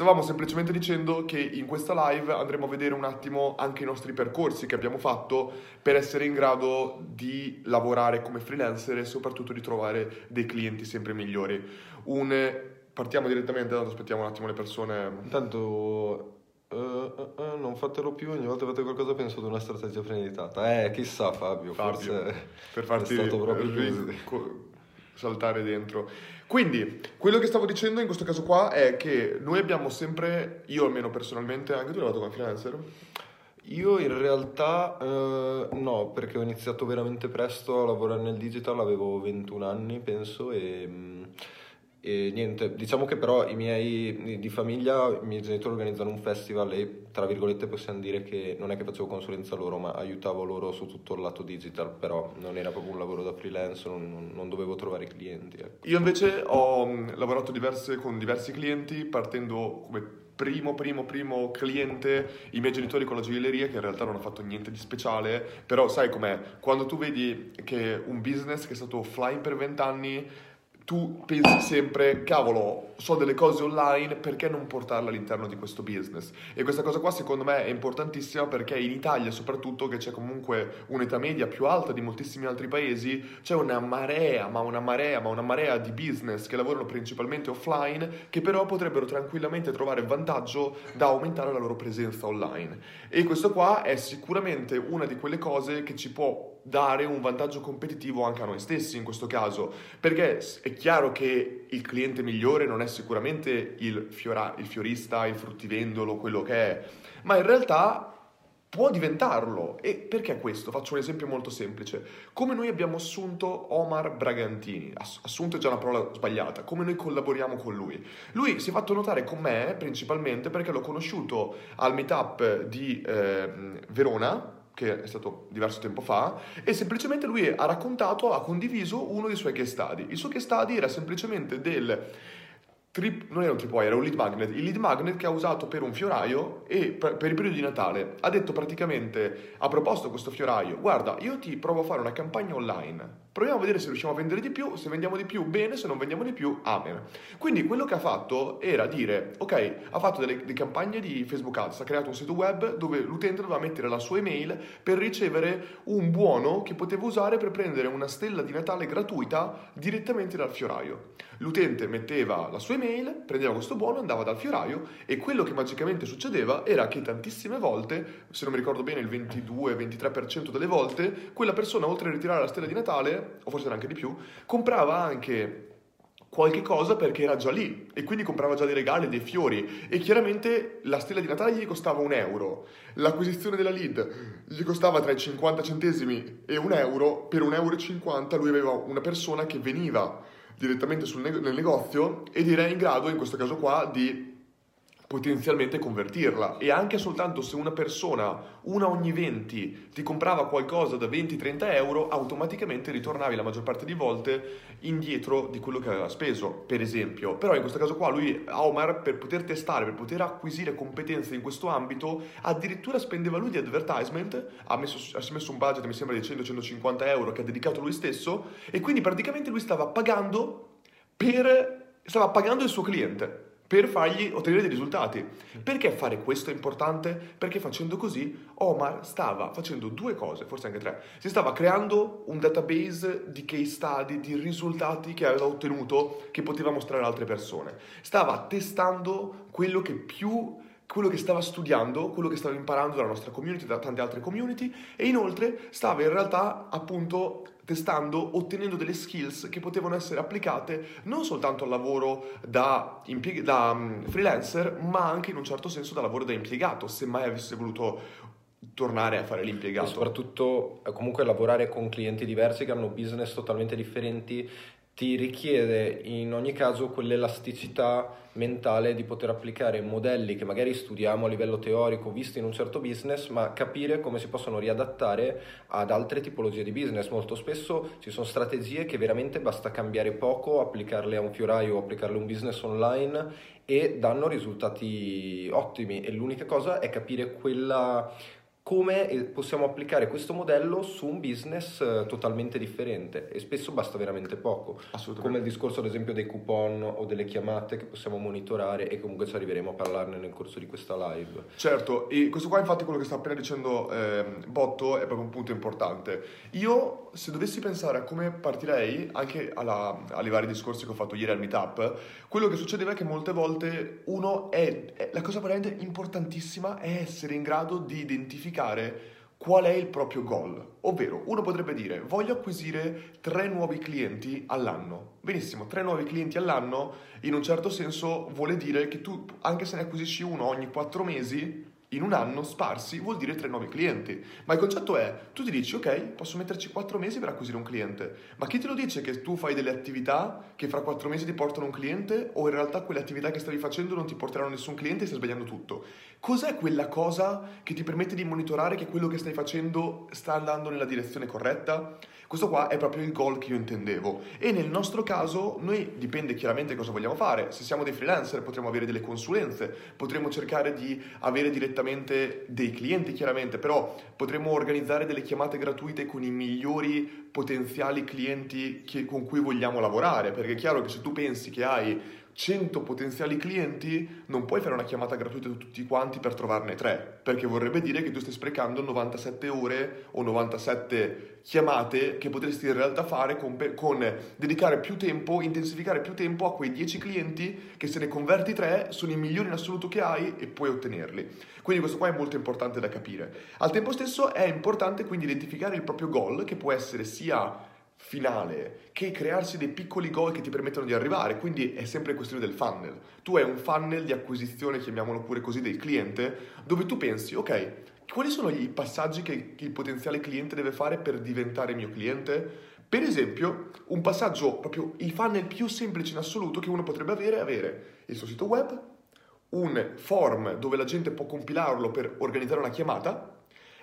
stavamo semplicemente dicendo che in questa live andremo a vedere un attimo anche i nostri percorsi che abbiamo fatto per essere in grado di lavorare come freelancer e soprattutto di trovare dei clienti sempre migliori. Un, partiamo direttamente, tanto aspettiamo un attimo le persone. Intanto Uh, uh, uh, non fatelo più, ogni volta che fate qualcosa penso ad una strategia premeditata. Eh, chissà Fabio, Fabio forse per farti è stato proprio ri- co- saltare dentro. Quindi, quello che stavo dicendo in questo caso qua è che noi abbiamo sempre, io almeno personalmente, anche tu hai lavorato come freelancer? Io in realtà eh, no, perché ho iniziato veramente presto a lavorare nel digital, avevo 21 anni penso e... e niente, diciamo che però i miei di famiglia, i miei genitori organizzano un festival e tra virgolette possiamo dire che non è che facevo consulenza loro, ma aiutavo loro su tutto il lato digital, però non era proprio un lavoro da freelance, non, non dovevo trovare clienti. Ecco. Io invece ho mh, lavorato diverse- con diversi clienti partendo come primo, primo, primo cliente i miei genitori con la gioielleria che in realtà non ha fatto niente di speciale, però sai com'è, quando tu vedi che un business che è stato offline per vent'anni tu pensi sempre, cavolo, so delle cose online, perché non portarle all'interno di questo business? E questa cosa qua secondo me è importantissima perché in Italia soprattutto, che c'è comunque un'età media più alta di moltissimi altri paesi, c'è una marea, ma una marea, ma una marea di business che lavorano principalmente offline, che però potrebbero tranquillamente trovare vantaggio da aumentare la loro presenza online. E questo qua è sicuramente una di quelle cose che ci può dare un vantaggio competitivo anche a noi stessi in questo caso, perché è chiaro che il cliente migliore non è sicuramente il, fiora- il fiorista, il fruttivendolo, quello che è, ma in realtà può diventarlo. E perché questo? Faccio un esempio molto semplice. Come noi abbiamo assunto Omar Bragantini, ass- assunto è già una parola sbagliata, come noi collaboriamo con lui. Lui si è fatto notare con me principalmente perché l'ho conosciuto al meetup di eh, Verona, che è stato diverso tempo fa, e semplicemente lui ha raccontato, ha condiviso uno dei suoi case study. Il suo case study era semplicemente del Trip, non era un tripwire, era un lead magnet. Il lead magnet che ha usato per un fioraio e per, il periodo di Natale ha detto praticamente, ha proposto questo fioraio, guarda, io ti provo a fare una campagna online, proviamo a vedere se riusciamo a vendere di più, se vendiamo di più bene, se non vendiamo di più, amen. Quindi quello che ha fatto era dire, ok, ha fatto delle, delle campagne di Facebook Ads, ha creato un sito web dove l'utente doveva mettere la sua email per ricevere un buono che poteva usare per prendere una stella di Natale gratuita direttamente dal fioraio. L'utente metteva la sua email, prendeva questo buono, andava dal fioraio e quello che magicamente succedeva era che tantissime volte, se non mi ricordo bene il 22-23% delle volte, quella persona oltre a ritirare la stella di Natale, o forse era anche di più, comprava anche qualche cosa perché era già lì e quindi comprava già dei regali, dei fiori. E chiaramente la stella di Natale gli costava un euro, l'acquisizione della lead gli costava tra i 50 centesimi e un euro, per un euro e 50 lui aveva una persona che veniva direttamente neg- nel negozio ed era in grado in questo caso qua di potenzialmente convertirla e anche soltanto se una persona, una ogni 20, ti comprava qualcosa da 20-30 euro, automaticamente ritornavi la maggior parte di volte indietro di quello che aveva speso, per esempio. Però in questo caso qua lui, Omar, per poter testare, per poter acquisire competenze in questo ambito, addirittura spendeva lui di advertisement, ha messo, ha messo un budget mi sembra di 100-150 euro che ha dedicato lui stesso e quindi praticamente lui stava pagando per... stava pagando il suo cliente per fargli ottenere dei risultati. Perché fare questo è importante? Perché facendo così Omar stava facendo due cose, forse anche tre. Si stava creando un database di case study, di risultati che aveva ottenuto che poteva mostrare a altre persone. Stava testando quello che più quello che stava studiando, quello che stava imparando dalla nostra community, da tante altre community e inoltre stava in realtà appunto testando, ottenendo delle skills che potevano essere applicate non soltanto al lavoro da, impieg- da um, freelancer, ma anche in un certo senso da lavoro da impiegato, se mai avesse voluto tornare a fare E l'impiegato. soprattutto eh, comunque lavorare con clienti diversi che hanno business totalmente differenti ti richiede in ogni caso quell'elasticità mentale di poter applicare modelli che magari studiamo a livello teorico visti in un certo business, ma capire come si possono riadattare ad altre tipologie di business. Molto spesso ci sono strategie che veramente basta cambiare poco, applicarle a un fioraio applicarle a un business online e danno risultati ottimi e l'unica cosa è capire quella come eh, possiamo applicare questo modello su un business eh, totalmente differente e spesso basta veramente poco. Come il discorso ad esempio dei coupon o delle chiamate che possiamo monitorare e comunque ci arriveremo a parlarne nel corso di questa live. Certo, e questo qua infatti quello che sta appena dicendo eh, Botto è proprio un punto importante. Io se dovessi pensare a come partirei, anche alla, ai vari discorsi che ho fatto ieri al meetup, quello che succedeva è che molte volte uno è, è la cosa veramente importantissima è essere in grado di identificare qual è il proprio goal. Ovvero, uno potrebbe dire, voglio acquisire tre nuovi clienti all'anno. Benissimo, tre nuovi clienti all'anno in un certo senso vuole dire che tu, anche se ne acquisisci uno ogni quattro mesi, in un anno sparsi vuol dire tre nuovi clienti. Ma il concetto è, tu ti dici, ok, posso metterci quattro mesi per acquisire un cliente, ma chi te lo dice che tu fai delle attività che fra quattro mesi ti portano un cliente o in realtà quelle attività che stavi facendo non ti porteranno nessun cliente e stai sbagliando tutto? Cos'è quella cosa che ti permette di monitorare che quello che stai facendo sta andando nella direzione corretta? Questo qua è proprio il goal che io intendevo. E nel nostro caso, noi dipende chiaramente cosa vogliamo fare. Se siamo dei freelancer potremo avere delle consulenze, potremo cercare di avere direttamente dei clienti chiaramente, però potremo organizzare delle chiamate gratuite con i migliori potenziali clienti che, con cui vogliamo lavorare, perché è chiaro che se tu pensi che hai 100 potenziali clienti, non puoi fare una chiamata gratuita a tutti quanti per trovarne 3, perché vorrebbe dire che tu stai sprecando 97 ore o 97 chiamate che potresti in realtà fare con, con dedicare più tempo, intensificare più tempo a quei 10 clienti che se ne converti 3 sono i migliori in assoluto che hai e puoi ottenerli. Quindi questo qua è molto importante da capire. Al tempo stesso è importante quindi identificare il proprio goal, che può essere sia finale che crearsi dei piccoli goal che ti permettono di arrivare, quindi è sempre questione del funnel. Tu hai un funnel di acquisizione, chiamiamolo pure così, del cliente, dove tu pensi, ok, quali sono i passaggi che il potenziale cliente deve fare per diventare mio cliente? Per esempio, un passaggio, proprio il funnel più semplice in assoluto che uno potrebbe avere è avere il suo sito web, un form dove la gente può compilarlo per organizzare una chiamata,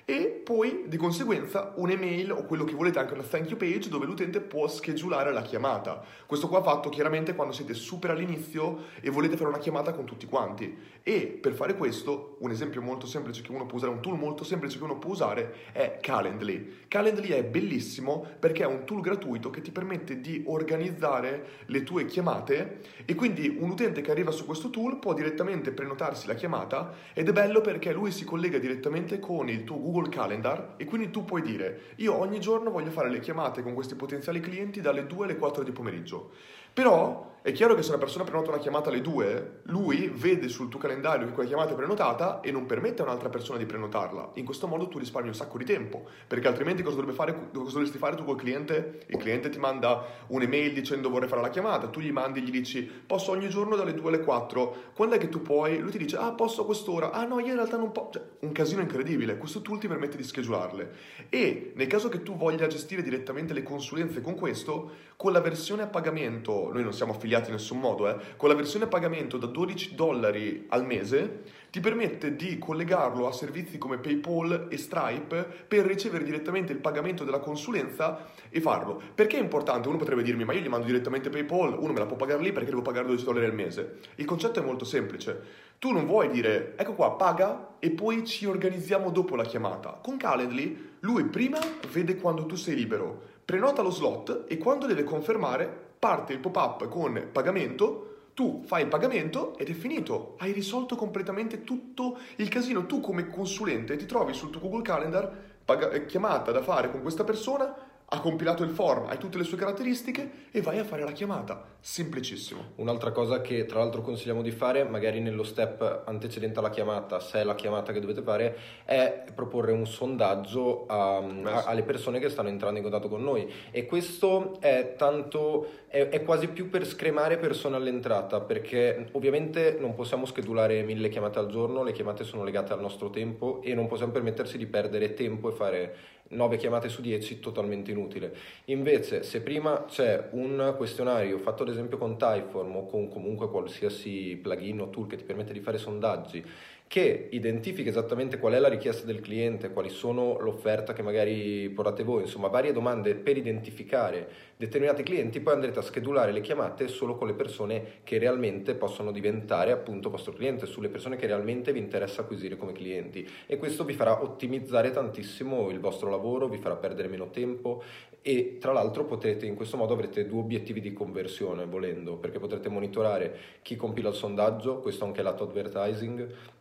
e poi di conseguenza un'email o quello che volete anche una thank you page dove l'utente può schedulare la chiamata. Questo qua fatto chiaramente quando siete super all'inizio e volete fare una chiamata con tutti quanti. E per fare questo, un esempio molto semplice che uno può usare, un tool molto semplice che uno può usare è Calendly. Calendly è bellissimo perché è un tool gratuito che ti permette di organizzare le tue chiamate e quindi un utente che arriva su questo tool può direttamente prenotarsi la chiamata ed è bello perché lui si collega direttamente con il tuo Google Google Calendar e quindi tu puoi dire io ogni giorno voglio fare le chiamate con questi potenziali clienti dalle 2 alle 4 di pomeriggio. Però è chiaro che se una persona prenota una chiamata alle 2, lui vede sul tuo calendario che quella chiamata è prenotata e non permette a un'altra persona di prenotarla. In questo modo tu risparmi un sacco di tempo, perché altrimenti cosa, fare, cosa dovresti fare tu col cliente? Il cliente ti manda un'email dicendo vorrei fare la chiamata, tu gli mandi e gli dici posso ogni giorno dalle 2 alle 4, quando è che tu puoi? Lui ti dice ah posso a quest'ora, ah no io in realtà non posso, cioè, un casino incredibile, questo tool ti permette di schedularle. E nel caso che tu voglia gestire direttamente le consulenze con questo, con la versione a pagamento, noi non siamo affiliati in nessun modo, eh, con la versione a pagamento da 12 dollari al mese, ti permette di collegarlo a servizi come PayPal e Stripe per ricevere direttamente il pagamento della consulenza e farlo. Perché è importante? Uno potrebbe dirmi, ma io gli mando direttamente PayPal, uno me la può pagare lì perché devo pagare 12 dollari al mese. Il concetto è molto semplice. Tu non vuoi dire, ecco qua, paga e poi ci organizziamo dopo la chiamata. Con Calendly, lui prima vede quando tu sei libero prenota lo slot e quando deve confermare parte il pop-up con pagamento, tu fai il pagamento ed è finito. Hai risolto completamente tutto il casino. Tu come consulente ti trovi sul tuo Google Calendar eh, chiamata da fare con questa persona ha compilato il form, hai tutte le sue caratteristiche e vai a fare la chiamata. Semplicissimo. Un'altra cosa che tra l'altro consigliamo di fare, magari nello step antecedente alla chiamata, se è la chiamata che dovete fare, è proporre un sondaggio a, a, alle persone che stanno entrando in contatto con noi. E questo è tanto, è, è quasi più per scremare persone all'entrata, perché ovviamente non possiamo schedulare mille chiamate al giorno, le chiamate sono legate al nostro tempo e non possiamo permettersi di perdere tempo e fare 9 chiamate su 10 totalmente inutile. Invece, se prima c'è un questionario fatto ad esempio con Typeform o con comunque qualsiasi plugin o tool che ti permette di fare sondaggi che identifichi esattamente qual è la richiesta del cliente, quali sono l'offerta che magari portate voi, insomma varie domande per identificare determinati clienti, poi andrete a schedulare le chiamate solo con le persone che realmente possono diventare appunto vostro cliente, sulle persone che realmente vi interessa acquisire come clienti. E questo vi farà ottimizzare tantissimo il vostro lavoro, vi farà perdere meno tempo e tra l'altro potrete in questo modo avrete due obiettivi di conversione volendo perché potrete monitorare chi compila il sondaggio, questo anche lato advertising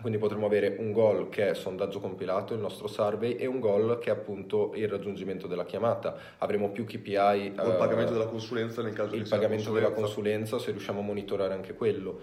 quindi potremo avere un goal che è sondaggio compilato, il nostro survey, e un goal che è appunto il raggiungimento della chiamata. Avremo più KPI. O il pagamento uh, della consulenza nel caso il di pagamento della consulenza, se riusciamo a monitorare anche quello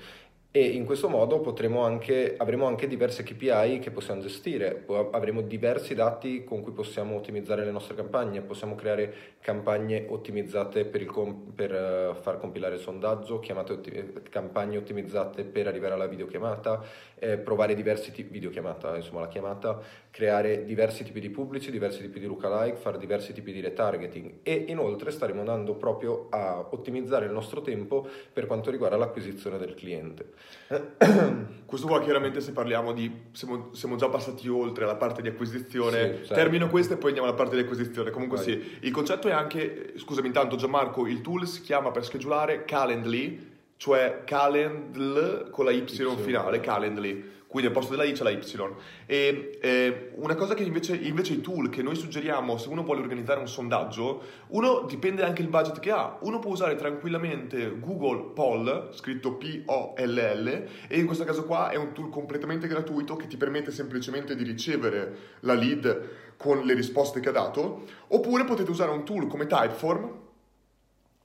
e in questo modo anche, avremo anche diverse KPI che possiamo gestire, avremo diversi dati con cui possiamo ottimizzare le nostre campagne, possiamo creare campagne ottimizzate per, com- per uh, far compilare il sondaggio, otti- campagne ottimizzate per arrivare alla videochiamata, eh, provare diversi tipi di videochiamata, insomma la chiamata, creare diversi tipi di pubblici, diversi tipi di lookalike, fare diversi tipi di retargeting. E inoltre staremo andando proprio a ottimizzare il nostro tempo per quanto riguarda l'acquisizione del cliente. Questo qua chiaramente se parliamo di, siamo, siamo, già passati oltre la parte di acquisizione, sì, certo. termino questo e poi andiamo alla parte di acquisizione, comunque Vai. sì, il concetto è anche, scusami intanto Gianmarco, il tool si chiama per schedulare Calendly, cioè Calendl con la Y, y finale, Calendly quindi al posto della I c'è la Y. E eh, una cosa che invece, invece i tool che noi suggeriamo se uno vuole organizzare un sondaggio, uno dipende anche il budget che ha. Uno può usare tranquillamente Google Poll, scritto P-O-L-L, e in questo caso qua è un tool completamente gratuito che ti permette semplicemente di ricevere la lead con le risposte che ha dato, oppure potete usare un tool come Typeform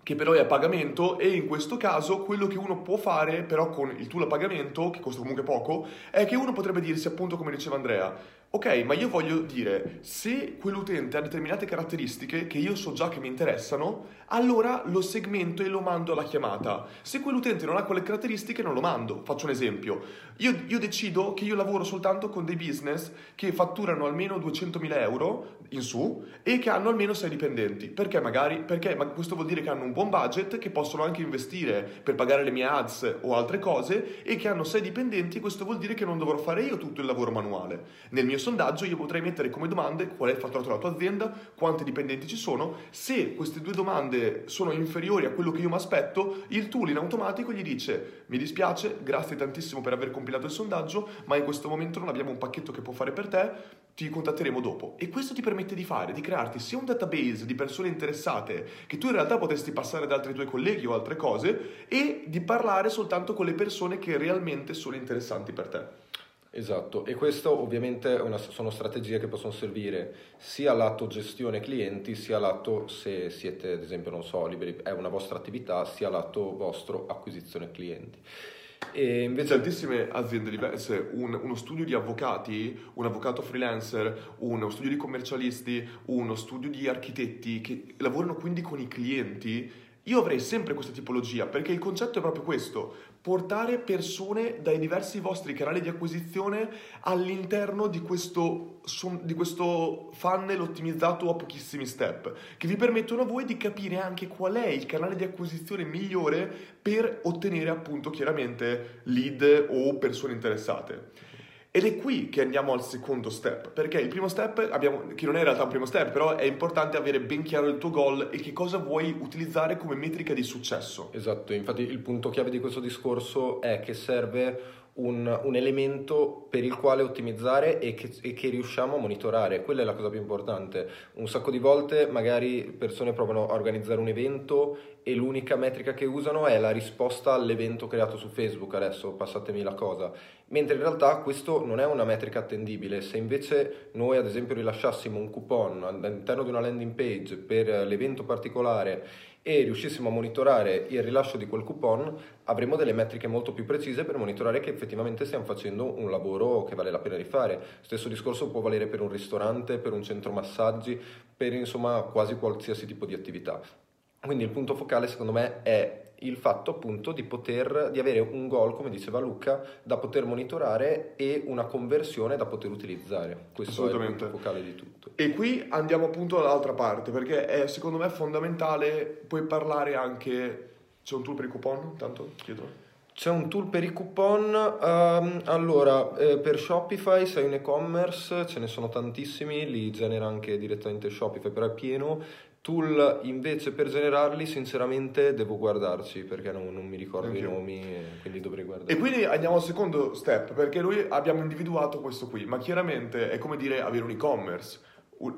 che però è a pagamento e in questo caso quello che uno può fare però con il tool a pagamento, che costa comunque poco, è che uno potrebbe dirsi appunto come diceva Andrea, ok, ma io voglio dire, se quell'utente ha determinate caratteristiche che io so già che mi interessano, allora lo segmento e lo mando alla chiamata. Se quell'utente non ha quelle caratteristiche, non lo mando. Faccio un esempio. Io, io decido che io lavoro soltanto con dei business che fatturano almeno 200.000 euro in su e che hanno almeno 6 dipendenti. Perché magari? Perché ma questo vuol dire che hanno un buon budget, che possono anche investire per pagare le mie ads o altre cose e che hanno 6 dipendenti questo vuol dire che non dovrò fare io tutto il lavoro manuale. Nel mio sondaggio io potrei mettere come domande qual è il fatturato della tua azienda, quanti dipendenti ci sono. Se queste due domande sono inferiori a quello che io mi aspetto, il tool in automatico gli dice mi dispiace, grazie tantissimo per aver compilato il sondaggio, ma in questo momento non abbiamo un pacchetto che può fare per te, ti contatteremo dopo. E questo ti permette di fare, di crearti sia un database di persone interessate che tu in realtà potresti passare ad altri tuoi colleghi o altre cose e di parlare soltanto con le persone che realmente sono interessanti per te. Esatto, e questo ovviamente una, sono strategie che possono servire sia lato gestione clienti, sia lato se siete, ad esempio, non so, liberi, è una vostra attività, sia lato vostro acquisizione clienti. E invece... Tantissime aziende diverse, un, uno studio di avvocati, un avvocato freelancer, uno studio di commercialisti, uno studio di architetti che lavorano quindi con i clienti io avrei sempre questa tipologia perché il concetto è proprio questo, portare persone dai diversi vostri canali di acquisizione all'interno di questo, di questo funnel ottimizzato a pochissimi step, che vi permettono a voi di capire anche qual è il canale di acquisizione migliore per ottenere appunto chiaramente lead o persone interessate. Ed è qui che andiamo al secondo step, perché il primo step, abbiamo, che non è in realtà un primo step, però è importante avere ben chiaro il tuo goal e che cosa vuoi utilizzare come metrica di successo. Esatto, infatti il punto chiave di questo discorso è che serve un, un, elemento per il quale ottimizzare e che, e che, riusciamo a monitorare. Quella è la cosa più importante. Un sacco di volte magari persone provano a organizzare un evento e l'unica metrica che usano è la risposta all'evento creato su Facebook, adesso passatemi la cosa, mentre in realtà questo non è una metrica attendibile. Se invece noi ad esempio rilasciassimo un coupon all'interno di una landing page per l'evento particolare e riuscissimo a monitorare il rilascio di quel coupon, avremo delle metriche molto più precise per monitorare che effettivamente stiamo facendo un lavoro che vale la pena di fare. Stesso discorso può valere per un ristorante, per un centro massaggi, per insomma quasi qualsiasi tipo di attività. Quindi il punto focale secondo me è il fatto appunto di poter di avere un goal, come diceva Luca, da poter monitorare e una conversione da poter utilizzare. Questo è il focale di tutto. E qui andiamo appunto dall'altra parte, perché è secondo me fondamentale poi parlare anche c'è un tool per i coupon? Tanto chiedo. C'è un tool per i coupon, ehm, allora eh, per Shopify se hai un e-commerce ce ne sono tantissimi, li genera anche direttamente Shopify, però è pieno. Tool invece per generarli sinceramente devo guardarci perché non, non mi ricordo i nomi, e quindi dovrei guardare. E quindi andiamo al secondo step, perché noi abbiamo individuato questo qui, ma chiaramente è come dire avere un e-commerce.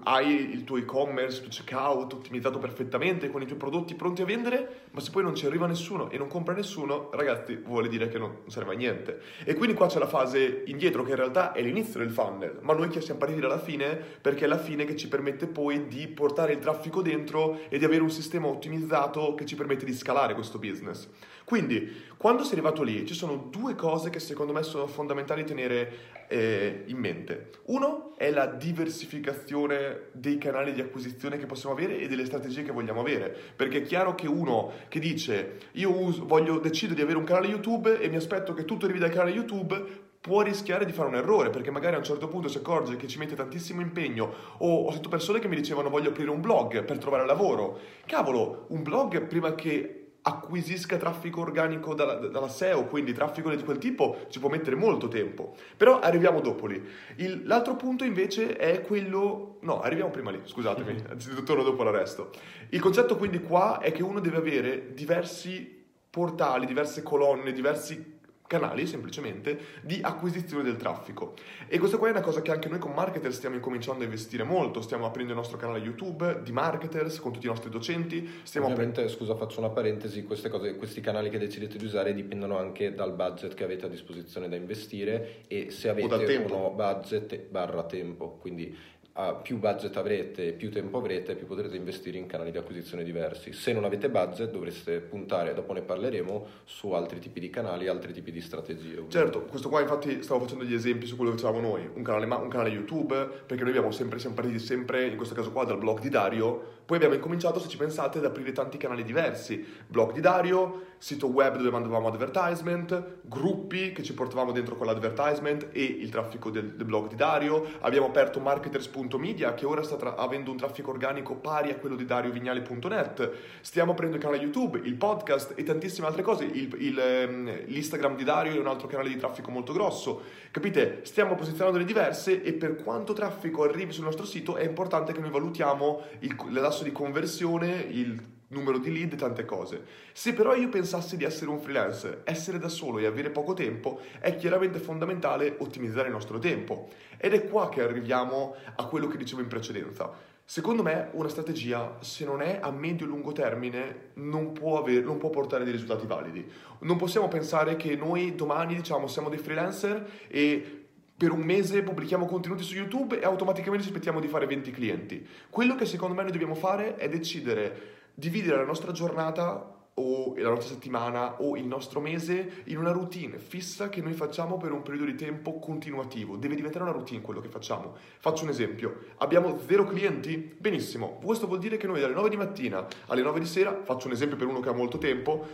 Hai il tuo e-commerce, il tuo checkout ottimizzato perfettamente con i tuoi prodotti pronti a vendere, ma se poi non ci arriva nessuno e non compra nessuno, ragazzi, vuole dire che non serve a niente. E quindi qua c'è la fase indietro, che in realtà è l'inizio del funnel, ma noi che siamo partiti dalla fine, perché è la fine che ci permette poi di portare il traffico dentro e di avere un sistema ottimizzato che ci permette di scalare questo business. Quindi, quando sei arrivato lì, ci sono due cose che secondo me sono fondamentali tenere eh, in mente. Uno è la diversificazione dei canali di acquisizione che possiamo avere e delle strategie che vogliamo avere. Perché è chiaro che uno che dice io uso- voglio, decido di avere un canale YouTube e mi aspetto che tutto arrivi dal canale YouTube può rischiare di fare un errore perché magari a un certo punto si accorge che ci mette tantissimo impegno o ho sentito persone che mi dicevano voglio aprire un blog per trovare lavoro cavolo un blog prima che acquisisca traffico organico dalla, dalla SEO, quindi traffico di quel tipo, ci può mettere molto tempo. Però arriviamo dopo lì. Il- l'altro punto invece è quello... No, arriviamo prima lì, scusatemi, anzitutto torno dopo l'arresto. Il concetto quindi qua è che uno deve avere diversi portali, diverse colonne, diversi canali semplicemente di acquisizione del traffico. E questa qua è una cosa che anche noi con marketer stiamo incominciando a investire molto. Stiamo aprendo il nostro canale YouTube di marketers con tutti i nostri docenti. Stiamo aprendo Ovviamente, scusa, faccio una parentesi, queste cose, questi canali che decidete di usare dipendono anche dal budget che avete a disposizione da investire e se avete tempo. uno budget barra tempo, quindi più budget avrete, più tempo avrete, più potrete investire in canali di acquisizione diversi. Se non avete budget dovreste puntare, dopo ne parleremo, su altri tipi di canali, altri tipi di strategie. ovviamente. Certo, questo qua infatti stavo facendo gli esempi su quello che facevamo noi, un canale, un canale YouTube, perché noi abbiamo sempre, siamo partiti sempre, in questo caso qua, dal blog di Dario, poi abbiamo incominciato, se ci pensate, ad aprire tanti canali diversi, blog di Dario, sito web dove mandavamo advertisement, gruppi che ci portavamo dentro con l'advertisement e il traffico del, del blog di Dario, abbiamo aperto marketers.media che ora sta tra- avendo un traffico organico pari a quello di dariovignali.net, stiamo aprendo il canale YouTube, il podcast e tantissime altre cose, il- il, ehm, l'Instagram di Dario è un altro canale di traffico molto grosso, capite? Stiamo posizionandole diverse e per quanto traffico arrivi sul nostro sito è importante che noi valutiamo il, l'asso di conversione, il numero di lead e tante cose. Se però io pensassi di essere un freelancer, essere da solo e avere poco tempo, è chiaramente fondamentale ottimizzare il nostro tempo. Ed è qua che arriviamo a quello che dicevo in precedenza. Secondo me una strategia, se non è a medio-lungo termine, non può, aver- non può portare dei risultati validi. Non possiamo pensare che noi domani diciamo siamo dei freelancer e per un mese pubblichiamo contenuti su YouTube e automaticamente ci aspettiamo di fare 20 clienti. Quello che secondo me noi dobbiamo fare è decidere dividere la nostra giornata o la nostra settimana o il nostro mese in una routine fissa che noi facciamo per un periodo di tempo continuativo. Deve diventare una routine quello che facciamo. Faccio un esempio. Abbiamo zero clienti? Benissimo. Questo vuol dire che noi dalle 9 di mattina alle 9 di sera, faccio un esempio per uno che ha molto tempo,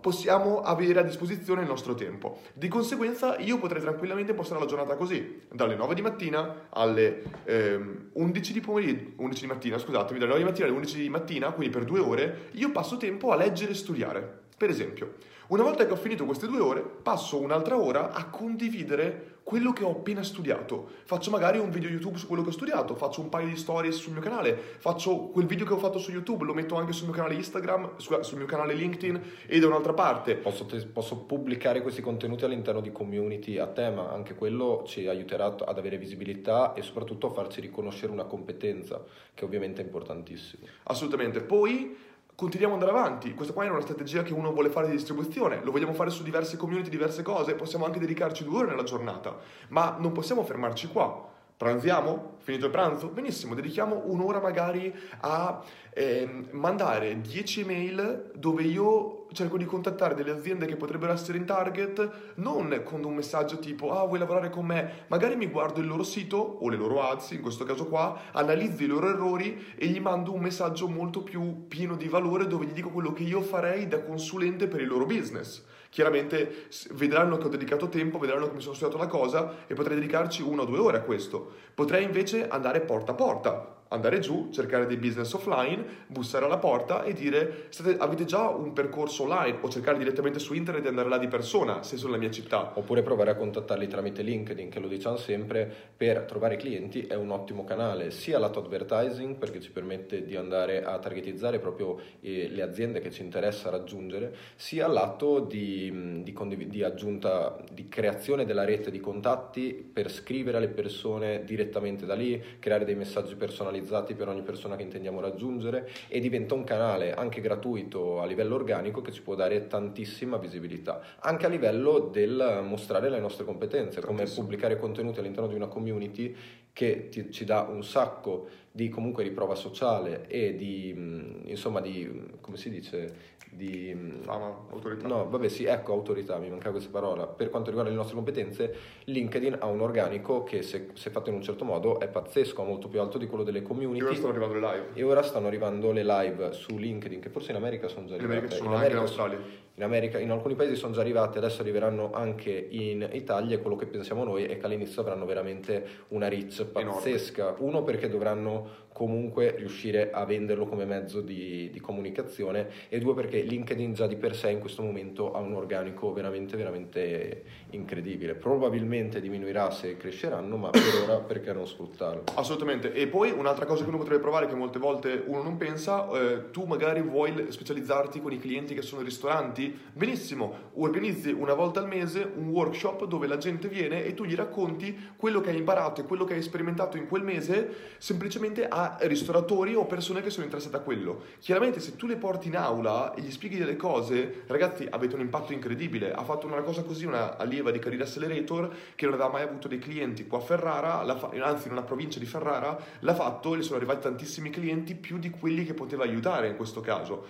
possiamo avere a disposizione il nostro tempo. Di conseguenza io potrei tranquillamente impostare la giornata così, dalle 9 di mattina alle ehm, 11 di pomeriggio, 11 di mattina, scusatemi, dalle 9 di mattina alle 11 di mattina, quindi per due ore, io passo tempo a leggere e studiare. Per esempio, una volta che ho finito queste due ore, passo un'altra ora a condividere quello che ho appena studiato. Faccio magari un video YouTube su quello che ho studiato, faccio un paio di stories sul mio canale, faccio quel video che ho fatto su YouTube, lo metto anche sul mio canale Instagram, su- sul mio canale LinkedIn e da un'altra parte. Posso, te- posso pubblicare questi contenuti all'interno di community a tema, anche quello ci aiuterà ad avere visibilità e soprattutto a farci riconoscere una competenza, che ovviamente è importantissimo. Assolutamente. Poi continuiamo ad andare avanti. Questa qua è una strategia che uno vuole fare di distribuzione. Lo vogliamo fare su diverse community, diverse cose. Possiamo anche dedicarci due ore nella giornata. Ma non possiamo fermarci qua. Pranziamo? Finito il pranzo? Benissimo, dedichiamo un'ora magari a ehm, mandare 10 email dove io cerco di contattare delle aziende che potrebbero essere in target, non con un messaggio tipo ah vuoi lavorare con me? Magari mi guardo il loro sito o le loro ads, in questo caso qua, analizzo i loro errori e gli mando un messaggio molto più pieno di valore dove gli dico quello che io farei da consulente per il loro business. Chiaramente vedranno che ho dedicato tempo, vedranno che mi sono studiato la cosa e potrei dedicarci una o due ore a questo. Potrei invece andare porta a porta, andare giù, cercare dei business offline, bussare alla porta e dire state, avete già un percorso online o cercare direttamente su internet e andare là di persona se sono nella mia città. Oppure provare a contattarli tramite LinkedIn, che lo diciamo sempre, per trovare clienti è un ottimo canale, sia lato advertising perché ci permette di andare a targetizzare proprio eh, le aziende che ci interessa raggiungere, sia lato di, di, condiv- di aggiunta, di creazione della rete di contatti per scrivere alle persone direttamente da lì, creare dei messaggi personalizzati personalizzati per ogni persona che intendiamo raggiungere e diventa un canale anche gratuito a livello organico che ci può dare tantissima visibilità, anche a livello del mostrare le nostre competenze, come pubblicare contenuti all'interno di una community che ti, ci dà un sacco di comunque di prova sociale e di insomma di come si dice di fama, autorità. No, vabbè, sì, ecco, autorità, mi mancava questa parola. Per quanto riguarda le nostre competenze, LinkedIn ha un organico che se, se, fatto in un certo modo è pazzesco, molto più alto di quello delle community. E ora stanno arrivando le live. E ora stanno arrivando le live su LinkedIn, che forse in America sono già arrivate. In America sono in, America, anche in Australia. In America, in alcuni paesi sono già arrivate, adesso arriveranno anche in Italia e quello che pensiamo noi è che all'inizio avranno veramente una reach pazzesca. Enorme. Uno perché dovranno comunque riuscire a venderlo come mezzo di, di, comunicazione e due perché LinkedIn già di per sé in questo momento ha un organico veramente veramente incredibile. Probabilmente diminuirà se cresceranno ma per ora perché non sfruttarlo? Assolutamente. E poi un'altra cosa che uno potrebbe provare che molte volte uno non pensa eh, tu magari vuoi specializzarti con i clienti che sono ristoranti? Benissimo organizzi una volta al mese un workshop dove la gente viene e tu gli racconti quello che hai imparato e quello che hai sperimentato in quel mese semplicemente a ristoratori o persone che sono interessate a quello. Chiaramente se tu le porti in aula e gli spieghi delle cose, ragazzi avete un impatto incredibile. Ha fatto una cosa così una allieva di Career Accelerator che non aveva mai avuto dei clienti qua a Ferrara, fa- anzi in una provincia di Ferrara, l'ha fatto e gli sono arrivati tantissimi clienti più di quelli che poteva aiutare in questo caso.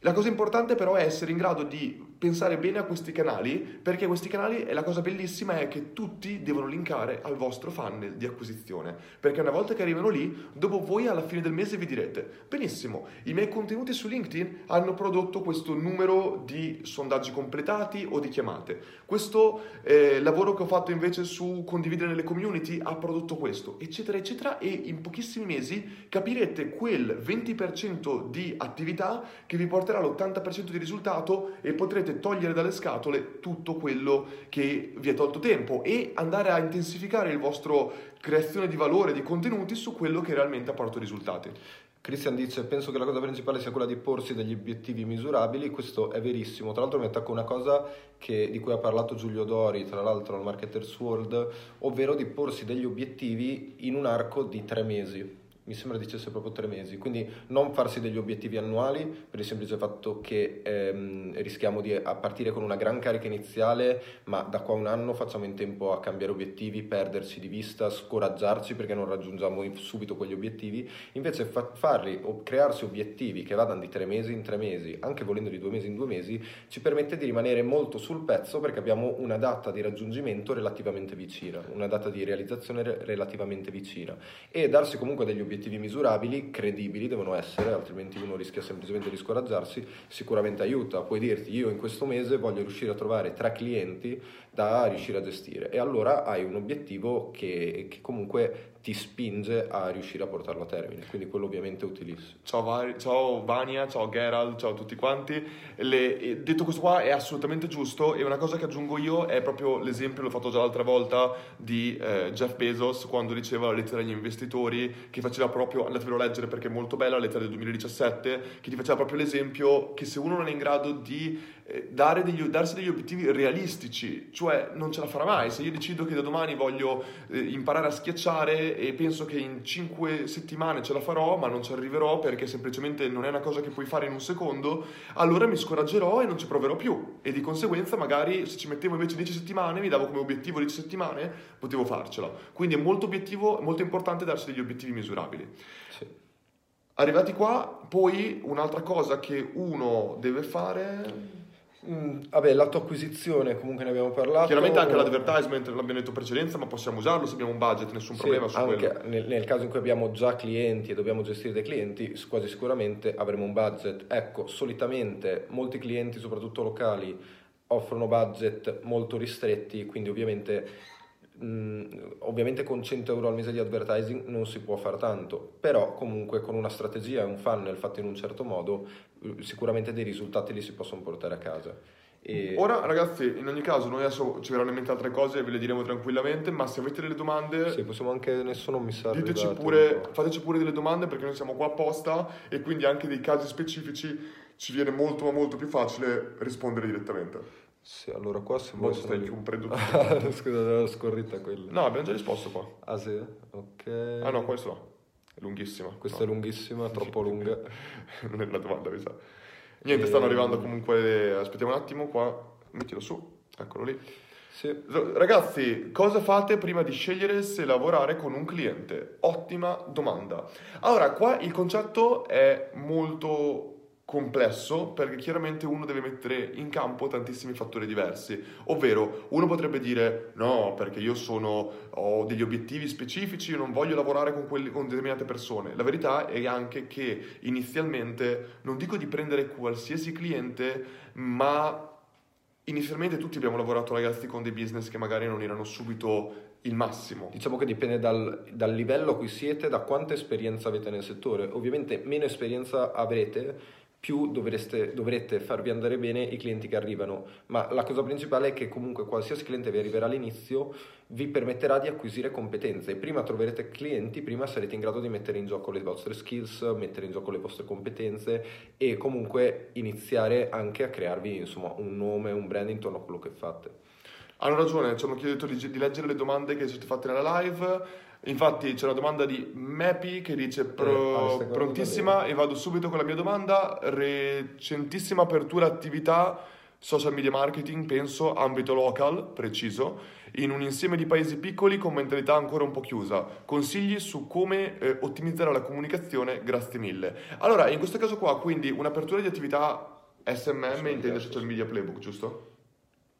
La cosa importante però è essere in grado di pensare bene a questi canali, perché questi canali, e la cosa bellissima è che tutti devono linkare al vostro funnel di acquisizione, perché una volta che arrivano lì, dopo voi alla fine del mese vi direte, benissimo, i miei contenuti su LinkedIn hanno prodotto questo numero di sondaggi completati o di chiamate, questo eh, lavoro che ho fatto invece su condividere nelle community ha prodotto questo, eccetera, eccetera, e in pochissimi mesi capirete quel 20% di attività che vi porterà all'80% di risultato e potrete potete togliere dalle scatole tutto quello che vi è tolto tempo e andare a intensificare il vostro creazione di valore, di contenuti su quello che realmente ha portato risultati. Christian dice, penso che la cosa principale sia quella di porsi degli obiettivi misurabili, questo è verissimo, tra l'altro mi attacco una cosa che, di cui ha parlato Giulio Dori, tra l'altro al Marketers World, ovvero di porsi degli obiettivi in un arco di tre mesi mi sembra dicesse proprio tre mesi, quindi non farsi degli obiettivi annuali per il semplice fatto che ehm, rischiamo di partire con una gran carica iniziale, ma da qua a un anno facciamo in tempo a cambiare obiettivi, perderci di vista, scoraggiarci perché non raggiungiamo subito quegli obiettivi, invece fa- farli o crearsi obiettivi che vadano di tre mesi in tre mesi, anche volendo di due mesi in due mesi, ci permette di rimanere molto sul pezzo perché abbiamo una data di raggiungimento relativamente vicina, una data di realizzazione relativamente vicina. E darsi comunque degli obiettivi obiettivi misurabili, credibili devono essere, altrimenti uno rischia semplicemente di scoraggiarsi, sicuramente aiuta. Puoi dirti io in questo mese voglio riuscire a trovare tre clienti da riuscire a gestire e allora hai un obiettivo che, che comunque ti spinge a riuscire a portarlo a termine, quindi quello ovviamente è utilissimo. Ciao, Var- ciao Vania, ciao Gerald, ciao a tutti quanti. Le, detto questo qua è assolutamente giusto e una cosa che aggiungo io è proprio l'esempio, l'ho fatto già l'altra volta, di eh, Jeff Bezos quando diceva la lettera agli investitori, che faceva proprio, andatevelo a leggere perché è molto bella, la lettera del 2017, che ti faceva proprio l'esempio che se uno non è in grado di eh, degli, darsi degli obiettivi realistici, cioè non ce la farà mai. Se io decido che da domani voglio eh, imparare a schiacciare e penso che in 5 settimane ce la farò, ma non ci arriverò perché semplicemente non è una cosa che puoi fare in un secondo, allora mi scoraggerò e non ci proverò più. E di conseguenza, magari se ci mettevo invece 10 settimane, mi davo come obiettivo 10 settimane, potevo farcela. Quindi è molto, obiettivo, molto importante darsi degli obiettivi misurabili. Sì. Arrivati qua, poi un'altra cosa che uno deve fare Mm, vabbè, lato acquisizione comunque ne abbiamo parlato. Chiaramente anche l'advertisement l'abbiamo detto in precedenza, ma possiamo usarlo se abbiamo un budget, nessun sì, problema su anche nel, nel, caso in cui abbiamo già clienti e dobbiamo gestire dei clienti, quasi sicuramente avremo un budget. Ecco, solitamente molti clienti, soprattutto locali, offrono budget molto ristretti, quindi ovviamente, mh, ovviamente con 100 euro al mese di advertising non si può fare tanto, però comunque con una strategia e un funnel fatto in un certo modo eh, sicuramente dei risultati li si possono portare a casa. E... Ora ragazzi, in ogni caso, noi adesso ci verranno in mente altre cose e ve le diremo tranquillamente, ma se avete delle domande... Sì, possiamo anche, nessuno mi sa Diteci pure, fateci pure delle domande perché noi siamo qua apposta e quindi anche dei casi specifici ci viene molto ma molto più facile rispondere direttamente. Sì, allora qua se vuoi... stai un predotto. Scusa, avevo scorrita quella. No, abbiamo già risposto qua. Ah sì? Ok. Ah no, questo no. È lunghissima. Questa no. è lunghissima, troppo lunga. non è la domanda, mi sa. Niente, stanno arrivando comunque. Aspettiamo un attimo qua. Mettilo su, eccolo lì. Sì. Ragazzi, cosa fate prima di scegliere se lavorare con un cliente? Ottima domanda. Allora, qua il concetto è molto complesso perché chiaramente uno deve mettere in campo tantissimi fattori diversi, ovvero uno potrebbe dire no perché io sono, ho degli obiettivi specifici, io non voglio lavorare con, quelli, con determinate persone, la verità è anche che inizialmente non dico di prendere qualsiasi cliente ma inizialmente tutti abbiamo lavorato ragazzi con dei business che magari non erano subito il massimo. Diciamo che dipende dal, dal, livello a cui siete, da quanta esperienza avete nel settore. Ovviamente meno esperienza avrete, più dovreste, dovrete farvi andare bene i clienti che arrivano. Ma la cosa principale è che comunque qualsiasi cliente vi arriverà all'inizio vi permetterà di acquisire competenze. Prima troverete clienti, prima sarete in grado di mettere in gioco le vostre skills, mettere in gioco le vostre competenze e comunque iniziare anche a crearvi insomma, un nome, un brand intorno a quello che fate. Hanno ragione, ci hanno chiesto di, di leggere le domande che sono state fatte nella live Infatti c'è una domanda di Mappy che dice Pro, eh, prontissima e vado subito con la mia domanda, recentissima apertura attività social media marketing, penso, ambito local, preciso, in un insieme di paesi piccoli con mentalità ancora un po' chiusa. Consigli su come eh, ottimizzare la comunicazione? Grazie mille. Allora, in questo caso qua, quindi un'apertura di attività SMM intende social media playbook, giusto?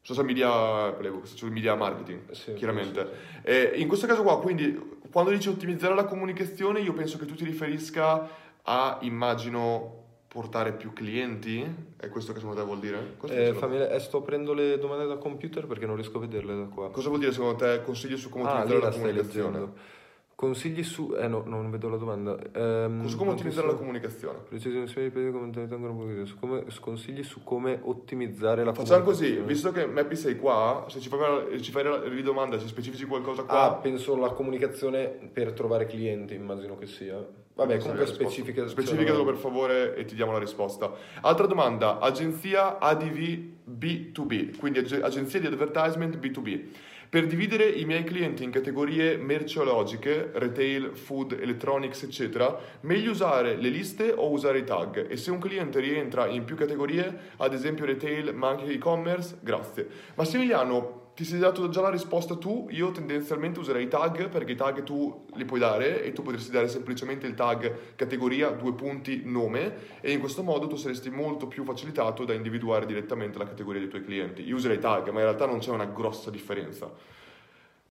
Social media playbook, social media marketing, sì, chiaramente. Sì, sì. in questo caso qua, quindi, quando dici ottimizzare la comunicazione, io penso che tu ti riferisca a, immagino, portare più clienti? È questo che secondo te vuol dire? Eh, fammi, eh, sto aprendo le domande da computer perché non riesco a vederle da qua. Cosa vuol dire secondo te consigli su come ah, ottimizzare la comunicazione? Consigli su... Eh no, non vedo la domanda. Ehm, su come ottimizzare la comunicazione. Precisione di pesi commentalità ancora su come, Consigli su come ottimizzare la Facciamo comunicazione. Facciamo così, visto che Mappy sei qua, se ci fai, ci fai la ridomanda, se specifici qualcosa qua... Ah, penso la comunicazione per trovare clienti, immagino che sia. Vabbè, comunque specifica. Specificalo per favore e ti diamo la risposta. Altra domanda, agenzia ADV B2B, quindi agenzia di advertisement B2B. Per dividere i miei clienti in categorie merceologiche, retail, food, electronics, eccetera, meglio usare le liste o usare i tag? E se un cliente rientra in più categorie, ad esempio retail, ma anche e-commerce, grazie. Massimiliano, ti sei dato già la risposta tu, io tendenzialmente userei i tag perché i tag tu li puoi dare e tu potresti dare semplicemente il tag categoria, due punti, nome e in questo modo tu saresti molto più facilitato da individuare direttamente la categoria dei tuoi clienti. Io userei i tag, ma in realtà non c'è una grossa differenza.